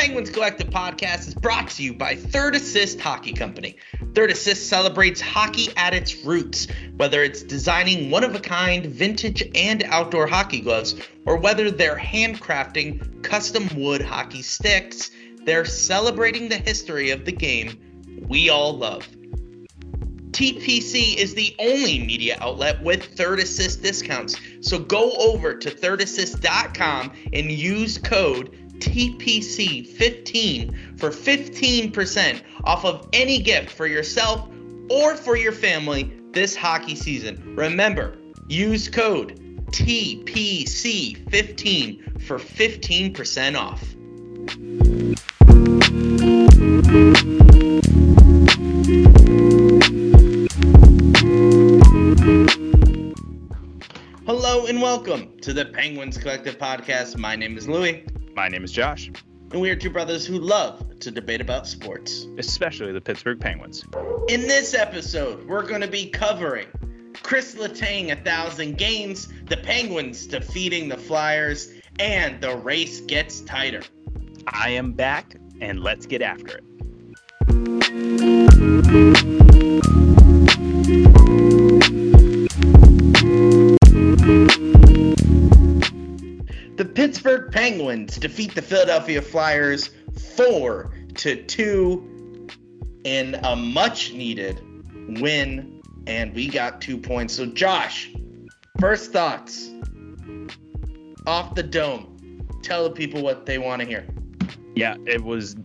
Penguins Collective podcast is brought to you by Third Assist Hockey Company. Third Assist celebrates hockey at its roots, whether it's designing one of a kind vintage and outdoor hockey gloves, or whether they're handcrafting custom wood hockey sticks, they're celebrating the history of the game we all love. TPC is the only media outlet with Third Assist discounts. So go over to thirdassist.com and use code TPC15 for 15% off of any gift for yourself or for your family this hockey season. Remember, use code TPC15 for 15% off. Hello and welcome to the Penguins Collective Podcast. My name is Louie. My name is Josh, and we are two brothers who love to debate about sports, especially the Pittsburgh Penguins. In this episode, we're going to be covering Chris Letang a thousand games, the Penguins defeating the Flyers, and the race gets tighter. I am back, and let's get after it. Pittsburgh Penguins defeat the Philadelphia Flyers 4 to 2 in a much needed win and we got 2 points. So Josh, first thoughts off the dome. Tell the people what they want to hear. Yeah, it was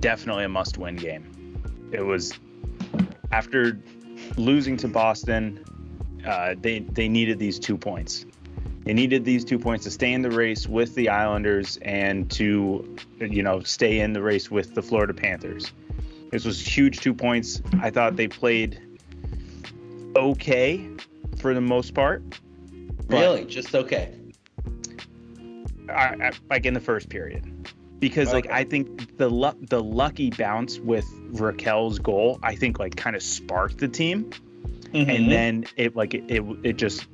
definitely a must-win game. It was after losing to Boston, uh, they they needed these two points. They needed these two points to stay in the race with the Islanders and to, you know, stay in the race with the Florida Panthers. This was huge two points. I thought they played okay for the most part. Really, just okay. I, I, like in the first period, because okay. like I think the lu- the lucky bounce with Rakell's goal, I think like kind of sparked the team, mm-hmm. and then it like it, it it just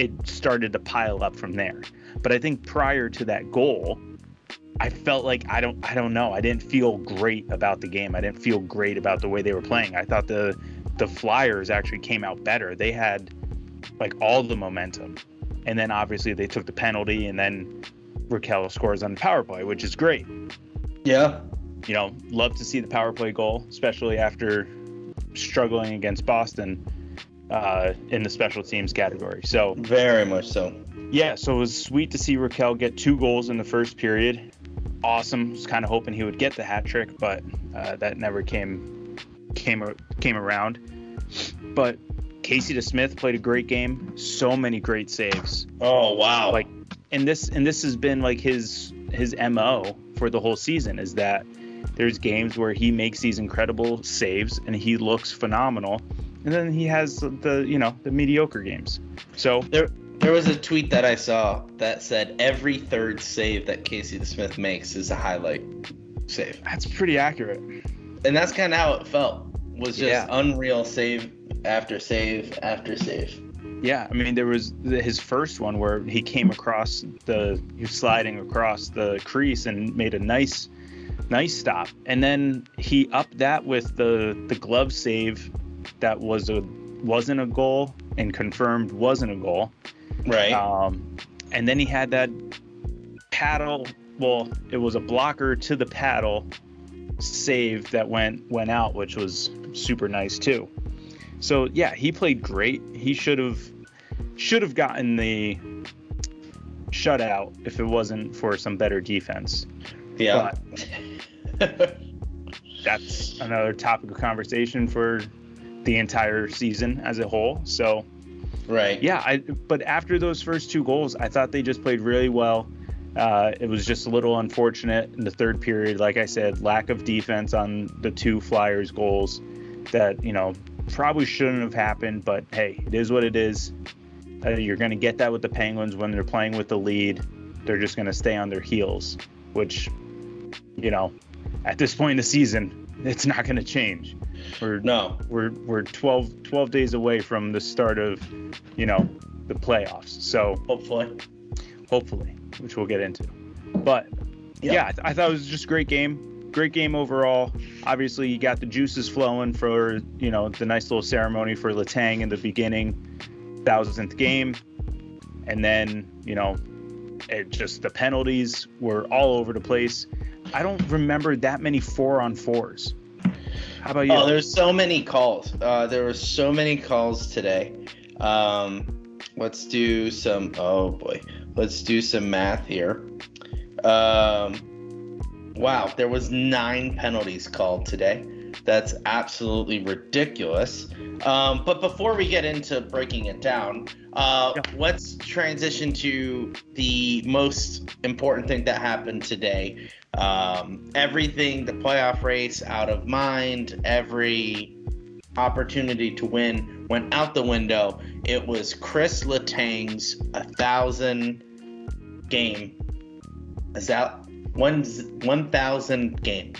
it started to pile up from there. But I think prior to that goal, I felt like I don't I don't know. I didn't feel great about the game. I didn't feel great about the way they were playing. I thought the the Flyers actually came out better. They had like all the momentum. And then obviously they took the penalty and then Rakell scores on the power play, which is great. Yeah. You know, love to see the power play goal, especially after struggling against Boston uh, in the special teams category. So very much so. Yeah, so it was sweet to see Rakell get two goals in the first period. Awesome. Was kind of hoping he would get the hat trick, but uh, that never came came came around. But Casey DeSmith played a great game. So many great saves. Oh wow! Like, and this and this has been like his his mo for the whole season is that there's games where he makes these incredible saves and he looks phenomenal and then he has the you know the mediocre games. So there there was a tweet that I saw that said every third save that Casey Smith makes is a highlight save. That's pretty accurate. And that's kind of how it felt. Was just yeah. unreal save after save after save. Yeah, I mean there was his first one where he came across the he was sliding across the crease and made a nice nice stop. And then he upped that with the the glove save that was a wasn't a goal and confirmed wasn't a goal. Right. Um, and then he had that paddle. Well, it was a blocker to the paddle save that went went out, which was super nice too. So yeah, he played great. He should have should have gotten the shutout if it wasn't for some better defense. Yeah. that's another topic of conversation for the entire season as a whole. So, right. Yeah, I but after those first two goals, I thought they just played really well. Uh, it was just a little unfortunate in the third period. Like I said, lack of defense on the two Flyers goals that, you know, probably shouldn't have happened. But hey, it is what it is. Uh, you're going to get that with the Penguins when they're playing with the lead. They're just going to stay on their heels, which, you know, at this point in the season, it's not going to change. We're no, we're we're 12, 12 days away from the start of, you know, the playoffs. So hopefully, hopefully, which we'll get into. But yeah, yeah I, th- I, thought it was just a great game. Great game overall. Obviously, you got the juices flowing for you know the nice little ceremony for Letang in the beginning, thousandth game, and then you know, it just the penalties were all over the place. I don't remember that many four on fours. How about you? Oh, there's so many calls. Uh, there were so many calls today. Um, let's do some. Oh boy, let's do some math here. Um, wow, there was nine penalties called today. That's absolutely ridiculous. Um, but before we get into breaking it down, uh, yeah. let's transition to the most important thing that happened today. Um, everything, the playoff race out of mind, every opportunity to win went out the window. It was Chris Letang's a thousand game. Is that one one thousand game?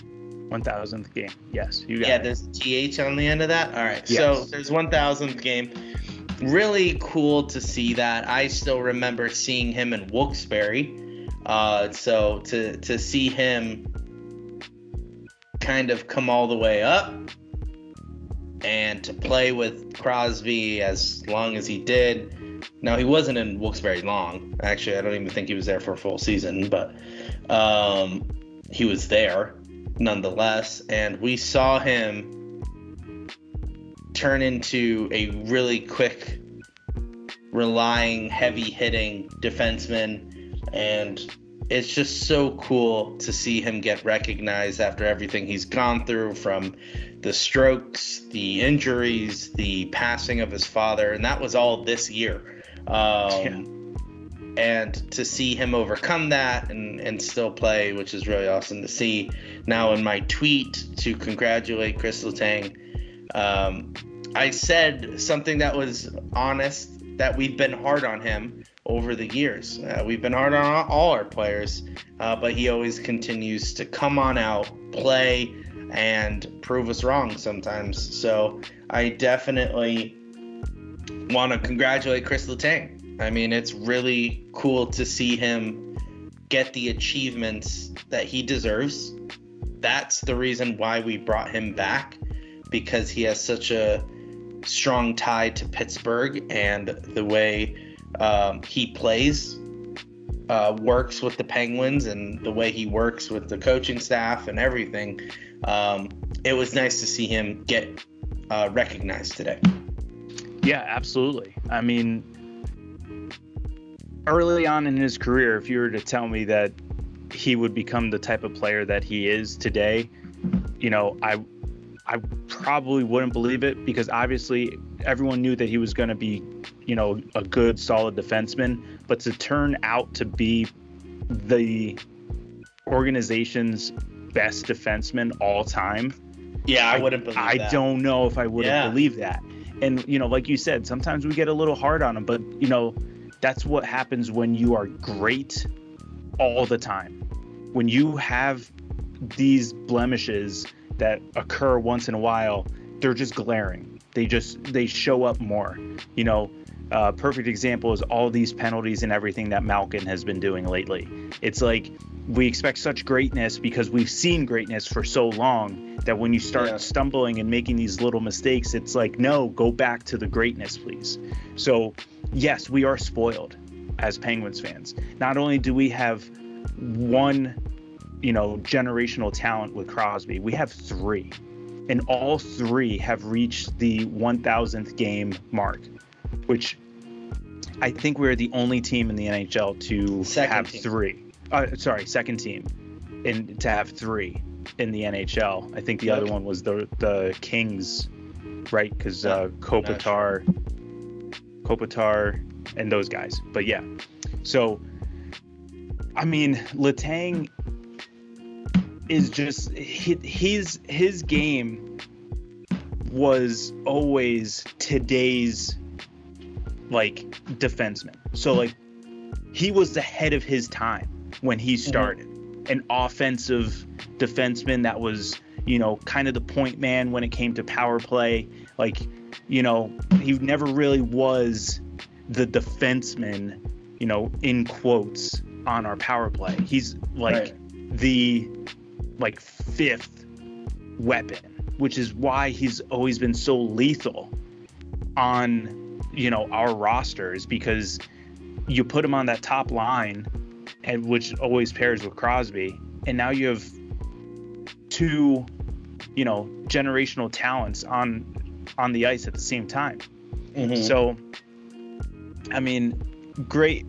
One thousandth game. Yes, you got yeah, it. there's th on the end of that. All right, yes. so there's one thousandth game. Really cool to see that. I still remember seeing him in Wilkes-Barre. Uh, so to to see him kind of come all the way up and to play with Crosby as long as he did. Now he wasn't in Wilkes-Barre long. Actually, I don't even think he was there for a full season, but um, he was there nonetheless. And we saw him turn into a really quick, relying, heavy hitting defenseman. And it's just so cool to see him get recognized after everything he's gone through from the strokes, the injuries, the passing of his father. And that was all this year. Um, yeah and to see him overcome that and, and still play, which is really awesome to see. Now, in my tweet to congratulate Chris Letang, um, I said something that was honest that we've been hard on him over the years. Uh, we've been hard on all our players, uh, but he always continues to come on out, play, and prove us wrong sometimes. So I definitely want to congratulate Chris Letang. I mean, it's really cool to see him get the achievements that he deserves. That's the reason why we brought him back because he has such a strong tie to Pittsburgh and the way um, he plays uh, works with the Penguins and the way he works with the coaching staff and everything. Um, it was nice to see him get uh, recognized today. Yeah, absolutely. I mean, early on in his career, if you were to tell me that he would become the type of player that he is today, you know, I I probably wouldn't believe it because obviously everyone knew that he was going to be, you know, a good solid defenseman, but to turn out to be the organization's best defenseman all time. Yeah, I, I wouldn't believe I that. don't know if I would have yeah. believed that. And you know, like you said, sometimes we get a little hard on him, but you know, that's what happens when you are great all the time. When you have these blemishes that occur once in a while, they're just glaring. They just they show up more. You know, uh, perfect example is all these penalties and everything that Malkin has been doing lately. It's like we expect such greatness because we've seen greatness for so long that when you start yeah. stumbling and making these little mistakes, it's like, no, go back to the greatness, please. So yes, we are spoiled as Penguins fans. Not only do we have one, you know, generational talent with Crosby, we have three. And all three have reached the 1000th game mark, which I think we're the only team in the NHL to second have team. three. Uh, sorry, second team, and to have three in the NHL. I think the other one was the the Kings, right? Because uh, Kopitar Kopitar, and those guys. But yeah, so I mean, Letang is just his his game was always today's like defenseman. So like he was ahead of his time when he mm-hmm. started. Mm-hmm. An offensive defenseman that was, you know, kind of the point man when it came to power play. Like you know, he never really was the defenseman, you know, in quotes on our power play. He's like right. the like fifth weapon, which is why he's always been so lethal on you know our rosters because you put him on that top line and which always pairs with Crosby and now you have two you know generational talents on on the ice at the same time. Mm-hmm. So I mean great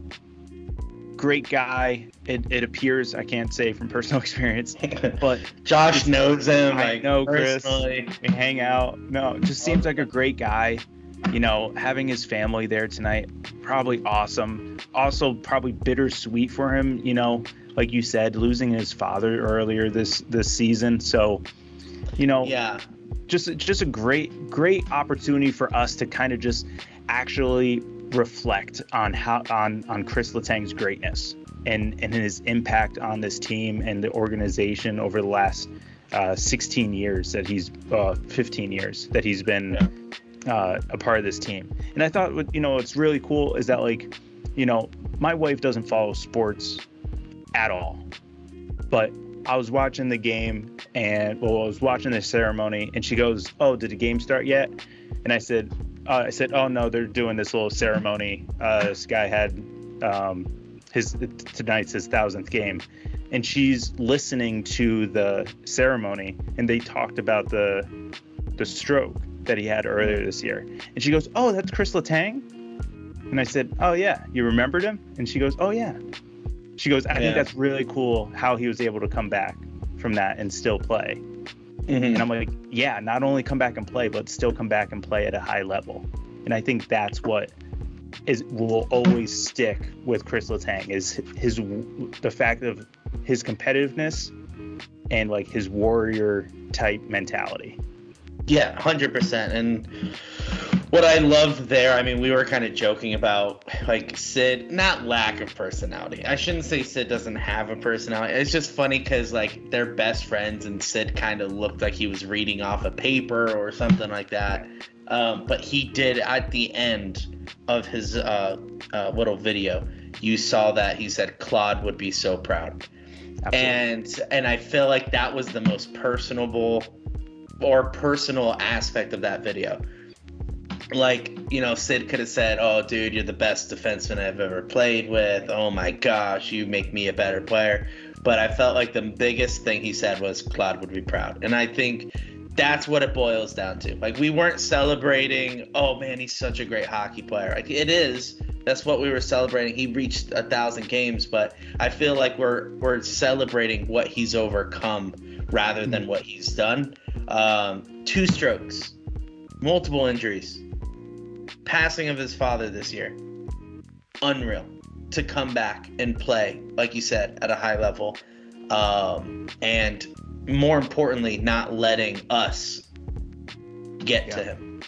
great guy. It, it appears I can't say from personal experience, but Josh knows him. I like, know Chris. We hang out. No, just seems like a great guy. You know, having his family there tonight, probably awesome. Also, probably bittersweet for him. You know, like you said, losing his father earlier this this season. So, you know, yeah, just just a great great opportunity for us to kind of just actually reflect on how on on Chris Letang's greatness and and his impact on this team and the organization over the last uh, 16 years that he's uh, 15 years that he's been uh, a part of this team. And I thought you know what's really cool is that like you know my wife doesn't follow sports at all, but I was watching the game and well I was watching the ceremony and she goes, "Oh, did the game start yet?" And I said, uh, I said, "Oh no, they're doing this little ceremony. Uh, this guy had um, his tonight's his thousandth game, and she's listening to the ceremony, and they talked about the the stroke that he had earlier this year, and she goes, "Oh, that's Chris Letang," and I said, "Oh yeah, you remembered him?" And she goes, "Oh yeah." She goes, "I yeah. think that's really cool how he was able to come back from that and still play." Mm-hmm. And I'm like, yeah, not only come back and play, but still come back and play at a high level. And I think that's what is will always stick with Chris Letang is his the fact of his competitiveness and like his warrior type mentality. Yeah, hundred percent. And what I loved there, I mean, we were kind of joking about like Sid, not lack of personality. I shouldn't say Sid doesn't have a personality. It's just funny because like they're best friends, and Sid kind of looked like he was reading off a paper or something like that. Um, but he did at the end of his uh, uh, little video, you saw that he said Claude would be so proud. Absolutely. And and I feel like that was the most personable or personal aspect of that video. Like you know sid could have said oh dude you're the best defenseman i've ever played with. Oh my gosh you make me a better player. But i felt like the biggest thing he said was claude would be proud. And i think that's what it boils down to. Like we weren't celebrating oh man he's such a great hockey player. Like it is. That's what we were celebrating. He reached a thousand games but i feel like we're we're celebrating what he's overcome rather than what he's done um, two strokes multiple injuries passing of his father this year. Unreal to come back and play, like you said, at a high level. Um, and more importantly, not letting us get yeah. to him.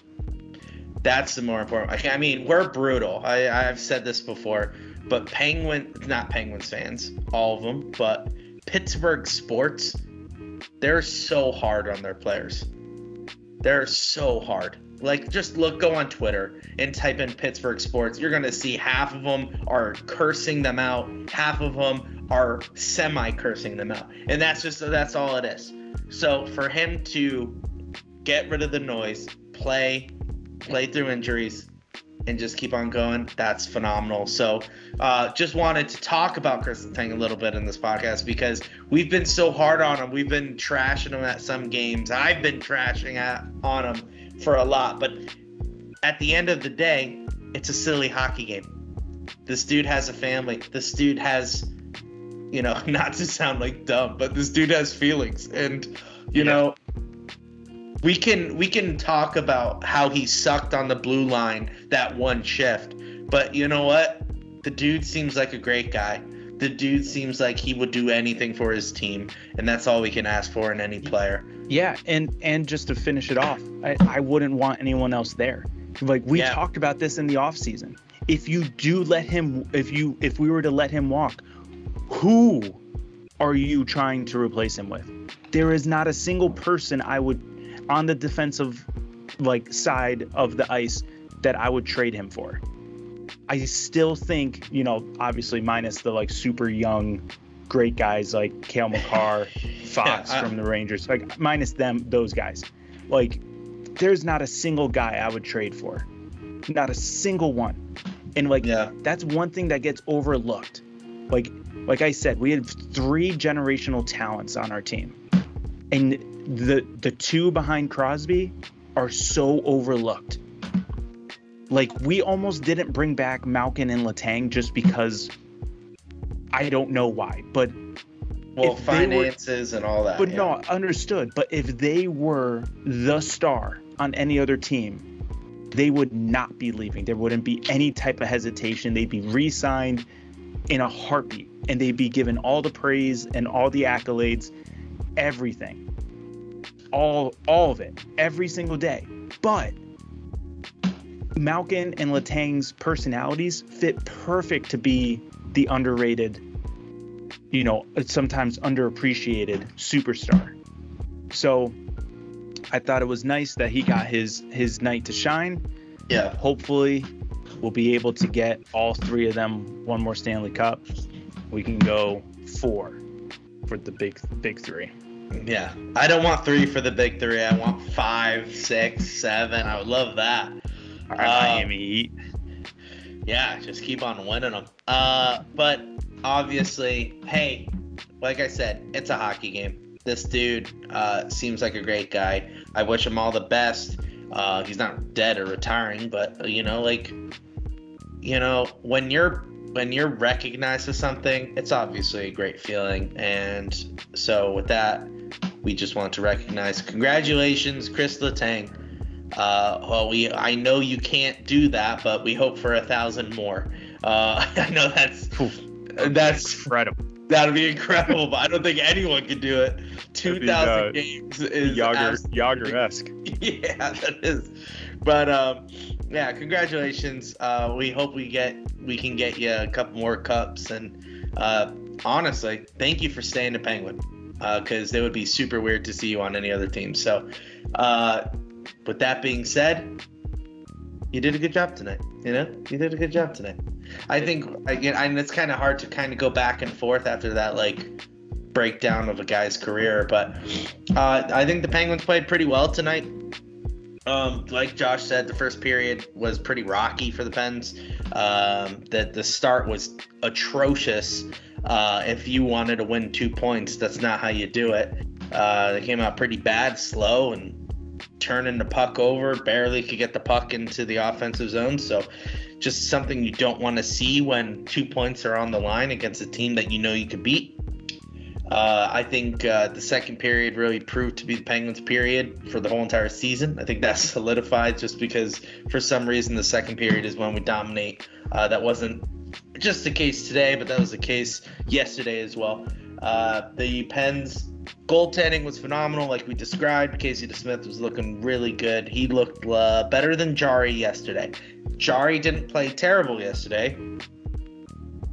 That's the more important. I mean, we're brutal. I, I've said this before, but Penguin, not Penguins fans, all of them, but Pittsburgh sports, they're so hard on their players. They're so hard. Like, just look, go on Twitter and type in Pittsburgh sports. You're going to see half of them are cursing them out, half of them are semi cursing them out. And that's just, that's all it is. So for him to get rid of the noise, play, play through injuries, and just keep on going. That's phenomenal. So, uh, just wanted to talk about Chris Letang a little bit in this podcast because we've been so hard on him. We've been trashing him at some games. I've been trashing at, on him for a lot. But at the end of the day, it's a silly hockey game. This dude has a family. This dude has, you know, not to sound like dumb, but this dude has feelings. And, you yeah. know, we can we can talk about how he sucked on the blue line that one shift. But you know what? The dude seems like a great guy the dude seems like he would do anything for his team, and that's all we can ask for in any player. Yeah, and and just to finish it off, I, I wouldn't want anyone else there. Like we yeah. talked about this in the off season. If you do let him, if you if we were to let him walk, who are you trying to replace him with? There is not a single person I would on the defensive like side of the ice that I would trade him for. I still think, you know, obviously minus the like super young great guys like Cale Makar, Fox Yeah, I- from the Rangers, like minus them, those guys. Like, there's not a single guy I would trade for, not a single one. And like, Yeah. that's one thing that gets overlooked. Like, like I said, we had three generational talents on our team, and the the two behind Crosby are so overlooked. Like we almost didn't bring back Malkin and Letang just because I don't know why, but Well, they were- finances and all that. but yeah. no, understood. But if they were the star on any other team, they would not be leaving. There wouldn't be any type of hesitation. They'd be re-signed in a heartbeat, and they'd be given all the praise and all the accolades, everything, all all of it, every single day. But Malkin and Letang's personalities fit perfect to be the underrated you know, sometimes underappreciated superstar. So I thought it was nice that he got his his night to shine. Yeah. Hopefully, we'll be able to get all three of them one more Stanley Cup. We can go four for the big big three. Yeah. I don't want three for the big three. I want five, six, seven. I would love that. All right, Miami Heat. Yeah, just keep on winning them. Uh, but obviously, hey, like I said, it's a hockey game. This dude uh, seems like a great guy. I wish him all the best. Uh, he's not dead or retiring, but you know, like, you know, when you're when you're recognized for something, it's obviously a great feeling. And so, with that, we just want to recognize. Congratulations, Chris Letang. Uh, well, we I know you can't do that, but we hope for a thousand more. Uh, I know that's that's Incredible. that'd be incredible, but I don't think anyone could do it. Two thousand uh, games is Jagr esque. yeah, that is. But um, yeah, congratulations. Uh, we hope we get we can get you a couple more cups, and uh, honestly, thank you for staying to Penguin because it would be super weird to see you on any other team. So, uh, with that being said, you did a good job tonight. You know, you did a good job tonight. I think again, and it's kind of hard to kind of go back and forth after that like breakdown of a guy's career, but uh, I think the Penguins played pretty well tonight. Um, like Josh said, the first period was pretty rocky for the Pens. Um, the the start was atrocious. Uh, if you wanted to win two points, that's not how you do it. Uh, they came out pretty bad, slow, and turning the puck over. Barely could get the puck into the offensive zone. So, just something you don't want to see when two points are on the line against a team that you know you could beat. Uh, I think uh, the second period really proved to be the Penguins' period for the whole entire season. I think that's solidified just because for some reason the second period is when we dominate. Uh, that wasn't just the case today, but that was the case yesterday as well. Uh, the Pens goaltending was phenomenal, like we described. Casey DeSmith was looking really good. He looked uh, better than Jarry yesterday. Jarry didn't play terrible yesterday,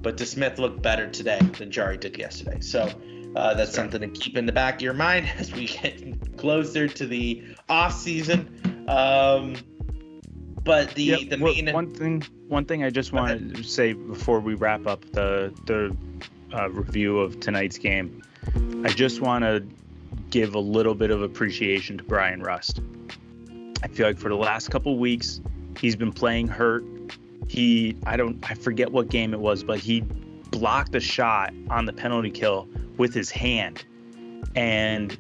but DeSmith looked better today than Jarry did yesterday. So uh, that's something to keep in the back of your mind as we get closer to the off season. Um, but the Yep, the well, one thing one thing I just Go wanted to say before we wrap up the the uh, review of tonight's game, I just want to give a little bit of appreciation to Bryan Rust. I feel like for the last couple weeks he's been playing hurt. He I don't I forget what game it was, but he blocked a shot on the penalty kill with his hand, and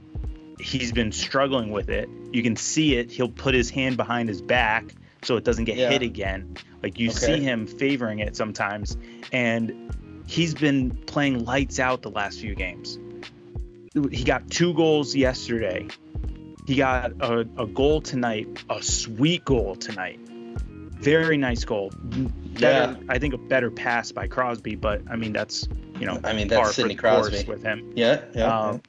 he's been struggling with it. You can see it. He'll put his hand behind his back so it doesn't get Yeah. hit again. Like you Okay. see him favoring it sometimes, and he's been playing lights out the last few games. He got two goals yesterday. He got a, a goal tonight, a sweet goal tonight. Very nice goal. Better, I think a better pass by Crosby, but I mean that's you know I mean that's Sidney Crosby. with him. Yeah, yeah. Um,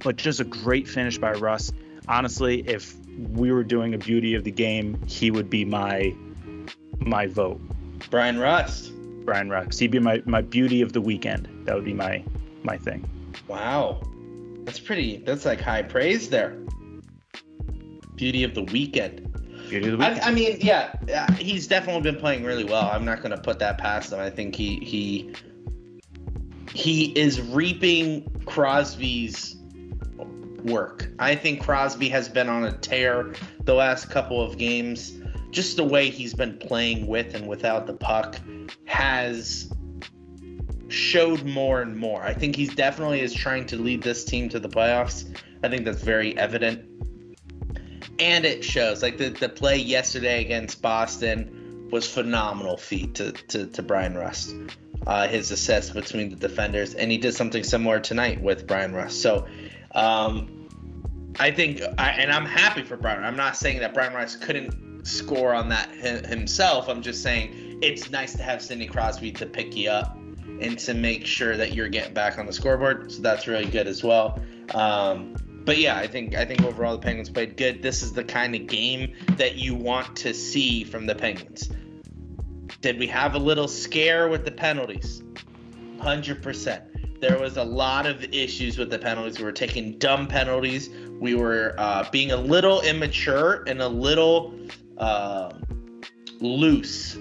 but just a great finish by Russ. Honestly, if we were doing a beauty of the game, he would be my my vote. Bryan Rust. Bryan Russ. He'd be my, my beauty of the weekend. That would be my my thing. Wow, that's pretty. That's like high praise there. Beauty of the weekend. Beauty of the weekend. I, I mean, yeah, yeah, he's definitely been playing really well. I'm not going to put that past him. I think he he he is reaping Crosby's work. I think Crosby has been on a tear the last couple of games. Just the way he's been playing with and without the puck has showed more and more. I think he's definitely is trying to lead this team to the playoffs. I think that's very evident. And it shows. Like the, the play yesterday against Boston was phenomenal feat to, to, to Bryan Rust. Uh, his assist between the defenders, and he did something similar tonight with Bryan Rust. So um, I think, I, and I'm happy for Bryan. I'm not saying that Bryan Rust couldn't score on that himself. I'm just saying it's nice to have Sidney Crosby to pick you up and to make sure that you're getting back on the scoreboard. So that's really good as well. Um, but yeah, I think I think overall the Penguins played good. This is the kind of game that you want to see from the Penguins. Did we have a little scare with the penalties? 100%. There was a lot of issues with the penalties. We were taking dumb penalties. We were uh, being a little immature and a little uh, loose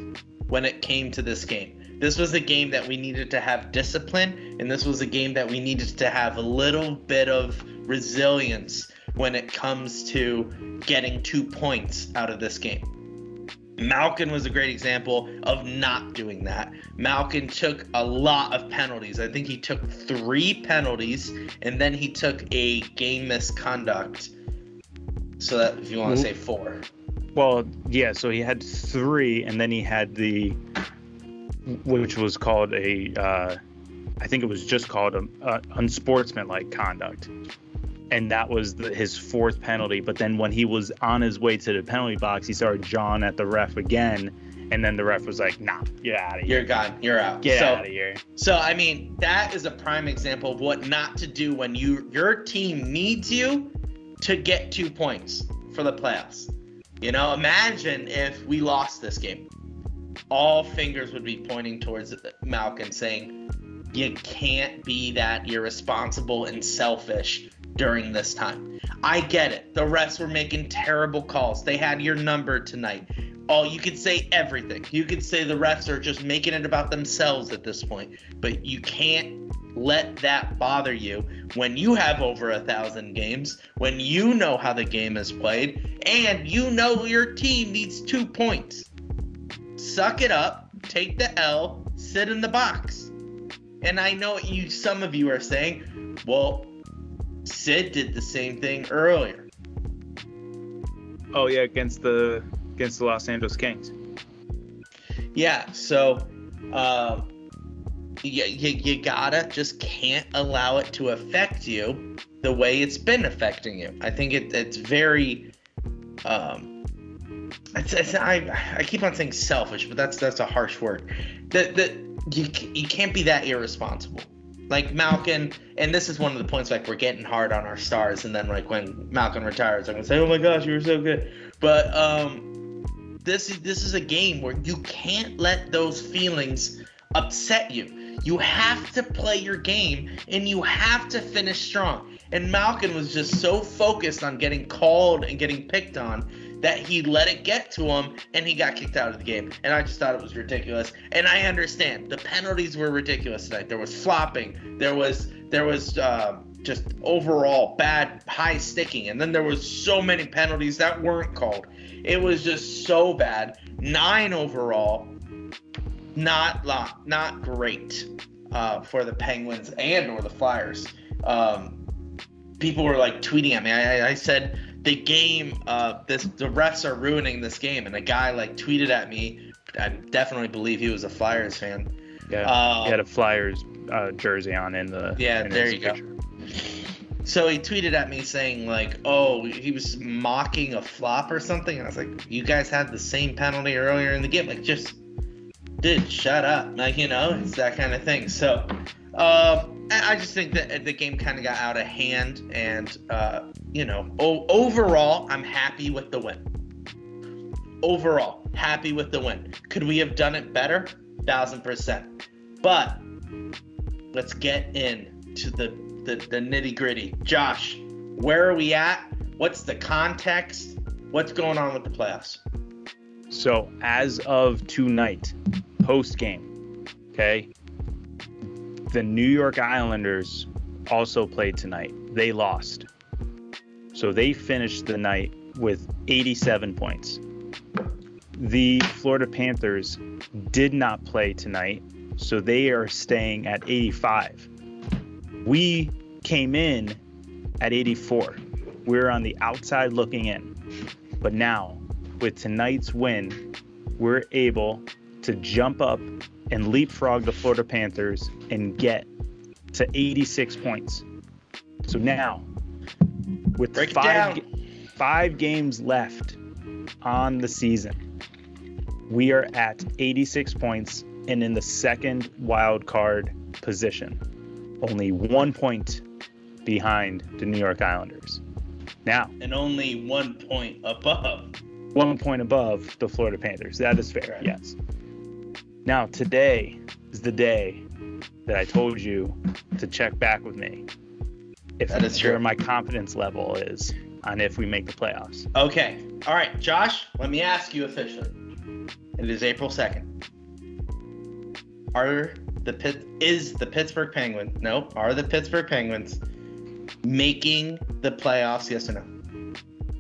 when it came to this game. This was a game that we needed to have discipline, and this was a game that we needed to have a little bit of resilience when it comes to getting two points out of this game. Malkin was a great example of not doing that. Malkin took a lot of penalties. I think he took three penalties, and then he took a game misconduct. So that if you want to say four. Well, yeah. So he had three, and then he had the which was called a, uh, I think it was just called a, a unsportsmanlike conduct, and that was the, his fourth penalty. But then when he was on his way to the penalty box, he started jawing at the ref again, and then the ref was like, "Nah, get out of here. You're gone. You're out. Get so, out of here." So I mean, that is a prime example of what not to do when you your team needs you to get two points for the playoffs. You know, imagine if we lost this game all fingers would be pointing towards Malkin saying, you can't be that irresponsible and selfish during this time. I get it. The refs were making terrible calls. They had your number tonight. Oh, you could say everything. You could say the refs are just making it about themselves at this point. But you can't let that bother you when you have over a thousand games, when you know how the game is played, and you know your team needs two points suck it up, take the L, sit in the box. And I know you some of you are saying, well, Sid did the same thing earlier. Oh yeah, against the against the Los Angeles Kings. Yeah, so um, you, you, you gotta just can't allow it to affect you the way it's been affecting you. I think it, it's very um, it's, it's, I, I keep on saying selfish, but that's that's a harsh word. That that you you can't be that irresponsible. Like Malkin, and this is one of the points like we're getting hard on our stars, and then like when Malkin retires, I'm gonna say, oh my gosh, you were so good. But um, this is this is a game where you can't let those feelings upset you. You have to play your game, and you have to finish strong. And Malkin was just so focused on getting called and getting picked on that he let it get to him and he got kicked out of the game. And I just thought it was ridiculous. And I understand the penalties were ridiculous tonight. There was flopping. There was there was uh, just overall bad high sticking, and then there was so many penalties that weren't called. It was just so bad. Nine overall. Not not great uh, for the Penguins and or the Flyers. Um, people were like tweeting at me. I, I said the game, uh, this the refs are ruining this game, and a guy like tweeted at me. I definitely believe he was a Flyers fan. Yeah, um, he had a Flyers uh, jersey on in the. Yeah, in there you picture. go. So he tweeted at me saying like, "Oh, he was mocking a flop or something," and I was like, "You guys had the same penalty earlier in the game. Like, just, dude, shut up. Like, you know, it's that kind of thing." So, um, I just think that the game kind of got out of hand, and uh, you know, o- overall, I'm happy with the win. Overall, happy with the win. Could we have done it better? Thousand percent. But let's get into the the, the nitty gritty. Josh, where are we at? What's the context? What's going on with the playoffs? So, as of tonight, post game, okay, the New York Islanders also played tonight. They lost. So they finished the night with 87 points. The Florida Panthers did not play tonight, so they are staying at 85. We came in at 84. We're on the outside looking in. But now, with tonight's win, we're able to jump up and leapfrog the Florida Panthers and get to 86 points. So now, with Break five, five games left on the season, we are at 86 points and in the second wild card position, only one point behind the New York Islanders. Now, And only one point above. one point above the Florida Panthers. That is fair, yes. Now, today is the day that I told you to check back with me. If That is true. my confidence level is on if we make the playoffs. Okay. All right, Josh, let me ask you officially. It is April 2nd. Are the Pit is the Pittsburgh Penguins? No, are the Pittsburgh Penguins making the playoffs? Yes or no?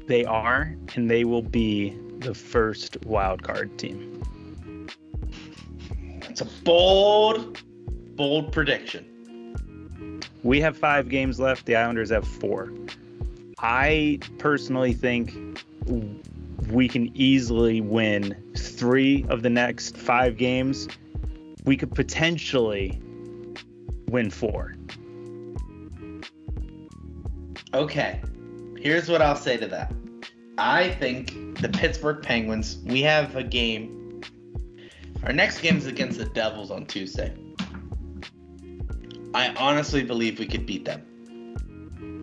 They are, and they will be the first wild card team. It's a bold, bold prediction. We have five games left. The Islanders have four. I personally think we can easily win three of the next five games. We could potentially win four. Okay. Here's what I'll say to that. I think the Pittsburgh Penguins, we have a game. Our next game is against the Devils on Tuesday. I honestly believe we could beat them.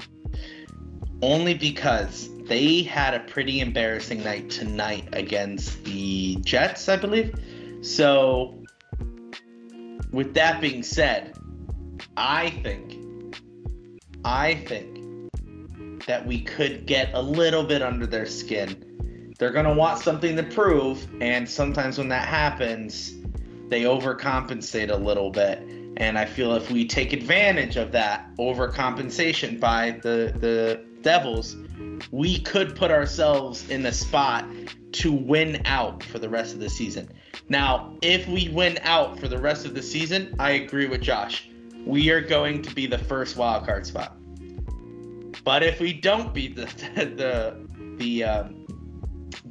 Only because they had a pretty embarrassing night tonight against the Jets, I believe. So, with that being said, I think, I think that we could get a little bit under their skin. They're going to want something to prove, and sometimes when that happens, they overcompensate a little bit. And I feel if we take advantage of that overcompensation by the the Devils, we could put ourselves in the spot to win out for the rest of the season. Now, if we win out for the rest of the season, I agree with Josh. We are going to be the first wild card spot. But if we don't beat the the the um,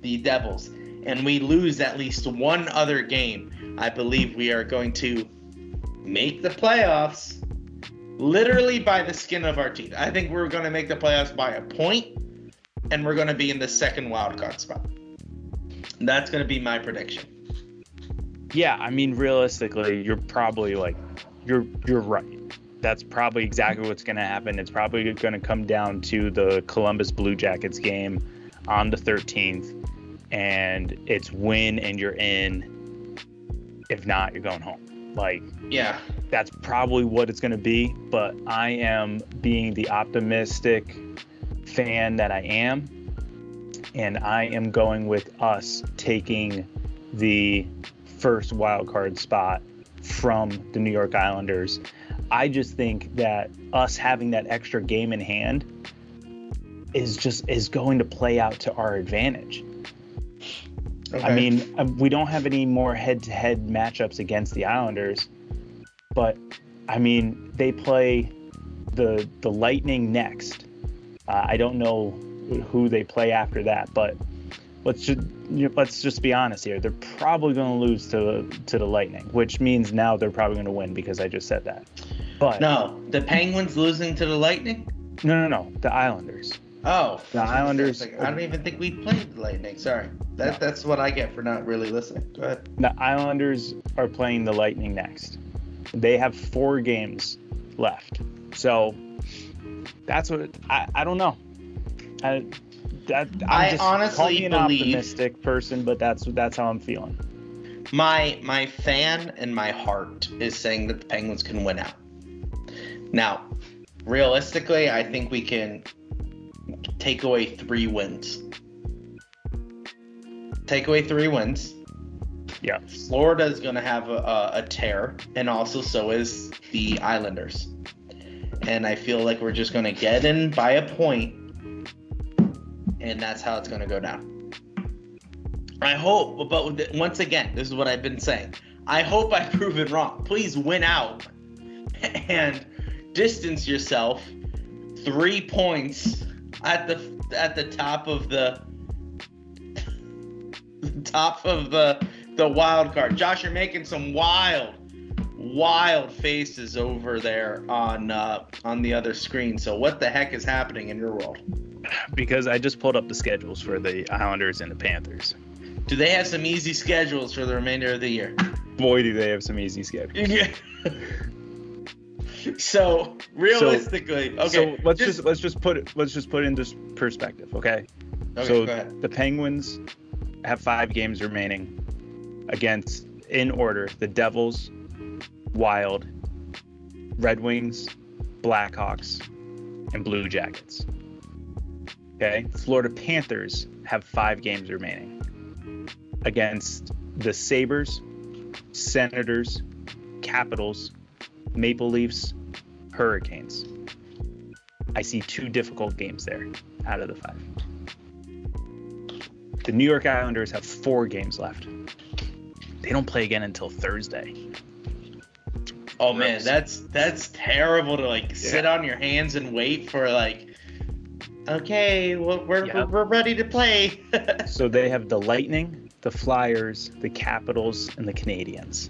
the Devils and we lose at least one other game, I believe we are going to make the playoffs literally by the skin of our teeth. I think we're going to make the playoffs by a point and we're going to be in the second wild card spot. That's going to be my prediction. Yeah, I mean realistically, you're probably like you're you're right. That's probably exactly what's going to happen. It's probably going to come down to the Columbus Blue Jackets game on the 13th and it's win and you're in. If not, you're going home. Like Yeah. that's probably what it's going to be, but I am being the optimistic fan that I am and I am going with us taking the first wild card spot from the New York Islanders. I just think that us having that extra game in hand is just is going to play out to our advantage. I mean, uh, we don't have any more head-to-head matchups against the Islanders, but I mean, they play the the Lightning next. Uh, I don't know who they play after that, but let's just let's just be honest here. They're probably going to lose to to the Lightning, which means now they're probably going to win because I just said that. But no, the Penguins losing to the Lightning? no, no, no, the Islanders. Oh, The Islanders- I don't even think we played the Lightning. Sorry, that No. that's what I get for not really listening. Go ahead. The Islanders are playing the Lightning next. They have four games left. So that's what I, I don't know. I, that, I'm I just honestly an believe- optimistic person, but that's that's how I'm feeling. My my fan and my heart is saying that the Penguins can win out. Now, realistically, I think we can take away three wins. Take away three wins. Yeah. Florida is going to have a, a, a tear, and also so is the Islanders. And I feel like we're just going to get in by a point, and that's how it's going to go down. I hope, but once again, this is what I've been saying. I hope I've proven wrong. Please win out and distance yourself three points at the at the top of the top of the the wild card. Josh, you're making some wild, wild faces over there on uh, on the other screen. So what the heck is happening in your world? Because I just pulled up the schedules for the Islanders and the Panthers. Do they have some easy schedules for the remainder of the year? Boy, do they have some easy schedules. Yeah. so realistically, so, okay. So let's just, just, let's just put it let's just put it into perspective, okay? Okay, so the Penguins have five games remaining against, in order, the Devils, Wild, Red Wings, Blackhawks, and Blue Jackets. Okay, Florida Panthers have five games remaining against the Sabres, Senators, Capitals, Maple Leafs, Hurricanes. I see two difficult games there out of the five. The New York Islanders have four games left. They don't play again until Thursday. Oh man, that's that's terrible to like sit on your hands and wait for like. Okay, well, we're Yeah. we're ready to play. So they have the Lightning, the Flyers, the Capitals, and the Canadiens.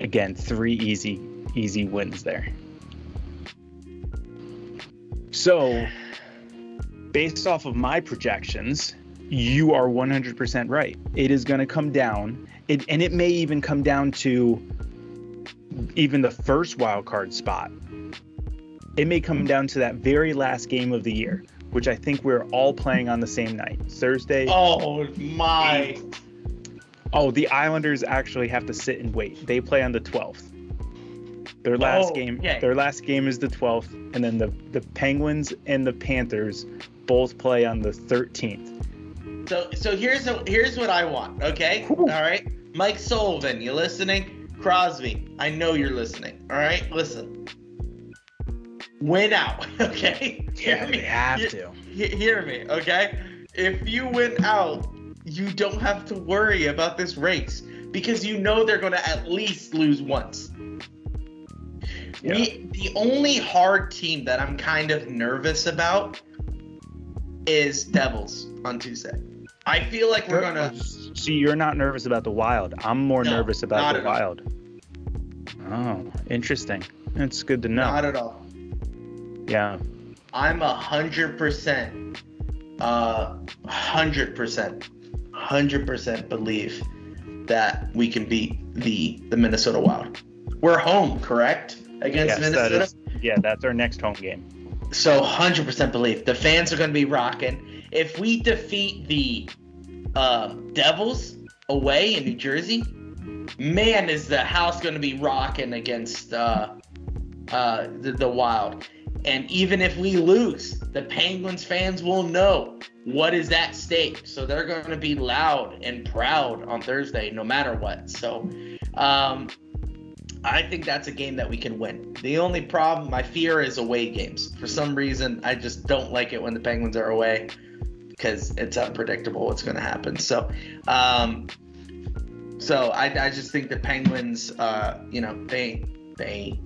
Again, three easy, easy wins there. So, based off of my projections, you are 100% right. It is going to come down, it, and it may even come down to even the first wild card spot. It may come down to that very last game of the year, which I think we're all playing on the same night, Thursday. oh my! Oh, the Islanders actually have to sit and wait. They play on the 12th. Their last Oh, game, yeah. their last game is the 12th, and then the the Penguins and the Panthers both play on the 13th. So so here's a, here's what I want. Okay, all right. Mike Sullivan, you listening? Crosby, I know you're listening. All right, listen. Win out, okay? Yeah, they have Hear- to. hear me, okay? If you win out, you don't have to worry about this race because you know they're going to at least lose once. Yeah. We, the only hard team that I'm kind of nervous about is Devils on Tuesday. I feel like we're gonna. See, you're not nervous about the Wild. I'm more No, nervous about the at all. Wild. Oh, interesting. That's good to know. Not at all. yeah. I'm a hundred percent, uh, hundred percent, hundred percent believe that we can beat the the Minnesota Wild. We're home, correct? Against Yes, that Minnesota. is, yeah, that's our next home game. So 100% belief. The fans are going to be rocking. If we defeat the uh, Devils away in New Jersey, man, is the house going to be rocking against uh, uh, the, the Wild. And even if we lose, the Penguins fans will know what is at stake. So they're going to be loud and proud on Thursday, no matter what. So um, I think that's a game that we can win. The only problem, my fear, is away games. For some reason, I just don't like it when the Penguins are away because it's unpredictable what's going to happen. So, um, so I, I just think the Penguins, uh, you know, they they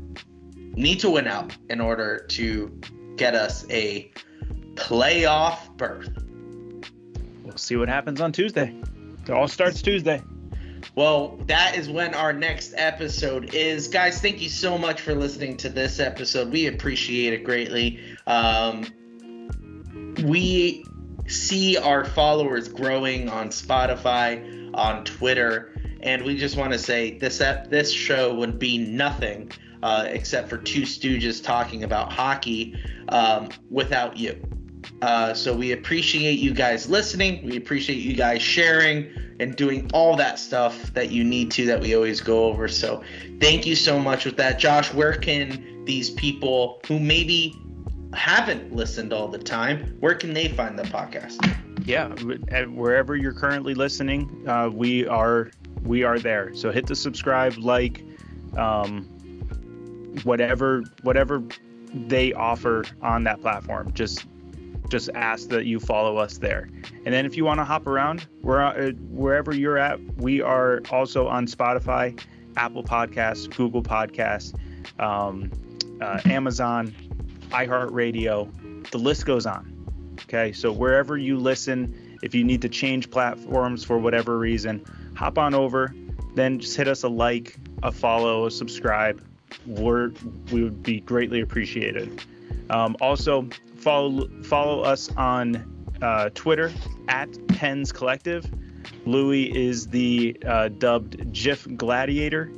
need to win out in order to get us a playoff berth. We'll see what happens on Tuesday. It all starts Tuesday. Well, that is when our next episode is. Guys, thank you so much for listening to this episode. We appreciate it greatly. Um, we see our followers growing on Spotify, on Twitter, and we just want to say this this show would be nothing uh, except for two stooges talking about hockey um, without you. Uh, so we appreciate you guys listening. We appreciate you guys sharing and doing all that stuff that you need to that we always go over. So thank you so much with that. Josh, where can these people who maybe haven't listened all the time, where can they find the podcast? yeah, wherever you're currently listening, uh, we are we are there. So hit the subscribe, like, um, whatever whatever they offer on that platform. Just just ask that you follow us there. And then if you want to hop around, we're uh, wherever you're at. We are also on Spotify, Apple Podcasts, Google Podcasts, um, uh, Amazon, iHeartRadio. The list goes on. Okay, so wherever you listen, if you need to change platforms for whatever reason, hop on over. Then just hit us a like, a follow, a subscribe. We're, we would be greatly appreciated. Um, also, follow follow us on uh, Twitter at Pens Collective. Louis is the uh, dubbed GIF Gladiator.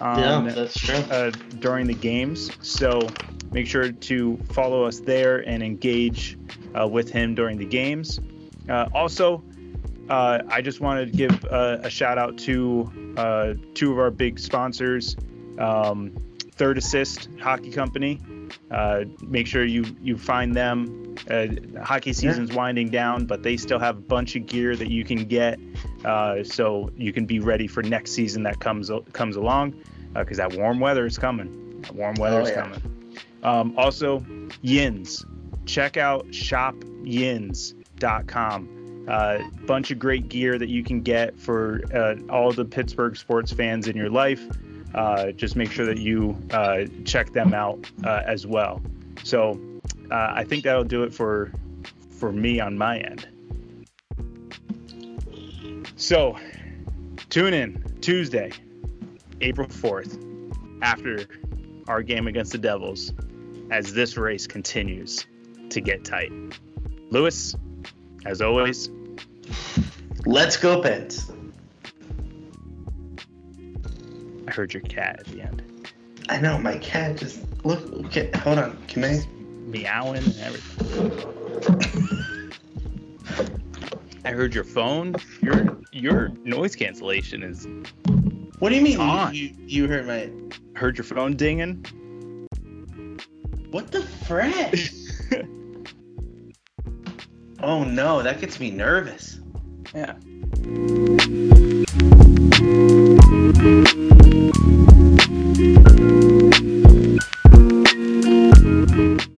Um, yeah, that's true. Uh, during the games, so make sure to follow us there and engage uh, with him during the games. Uh, also, uh, I just wanted to give a shout out to two of our big sponsors. Um, Third Assist Hockey Company. Uh, make sure you you find them. Uh, hockey season's yeah. winding down, but they still have a bunch of gear that you can get, uh, so you can be ready for next season that comes comes along, because uh, that warm weather is coming. That warm weather oh, is yeah. coming. Um, also, Yins. Check out shopyins.com. Uh, bunch of great gear that you can get for uh, all the Pittsburgh sports fans in your life uh, just make sure that you uh, check them out uh, as well. So uh, I think that'll do it for for me on my end. So tune in Tuesday, April 4th, after our game against the Devils, as this race continues to get tight. Lewis, as always, let's go, Pens. Heard your cat at the end. I know my cat just look. Okay, hold on. Can I? Meowing and everything. I heard your phone. Your your noise cancellation is. What do you mean? On. You, you heard my. Heard your phone dinging. What the frick? oh no, that gets me nervous. Yeah.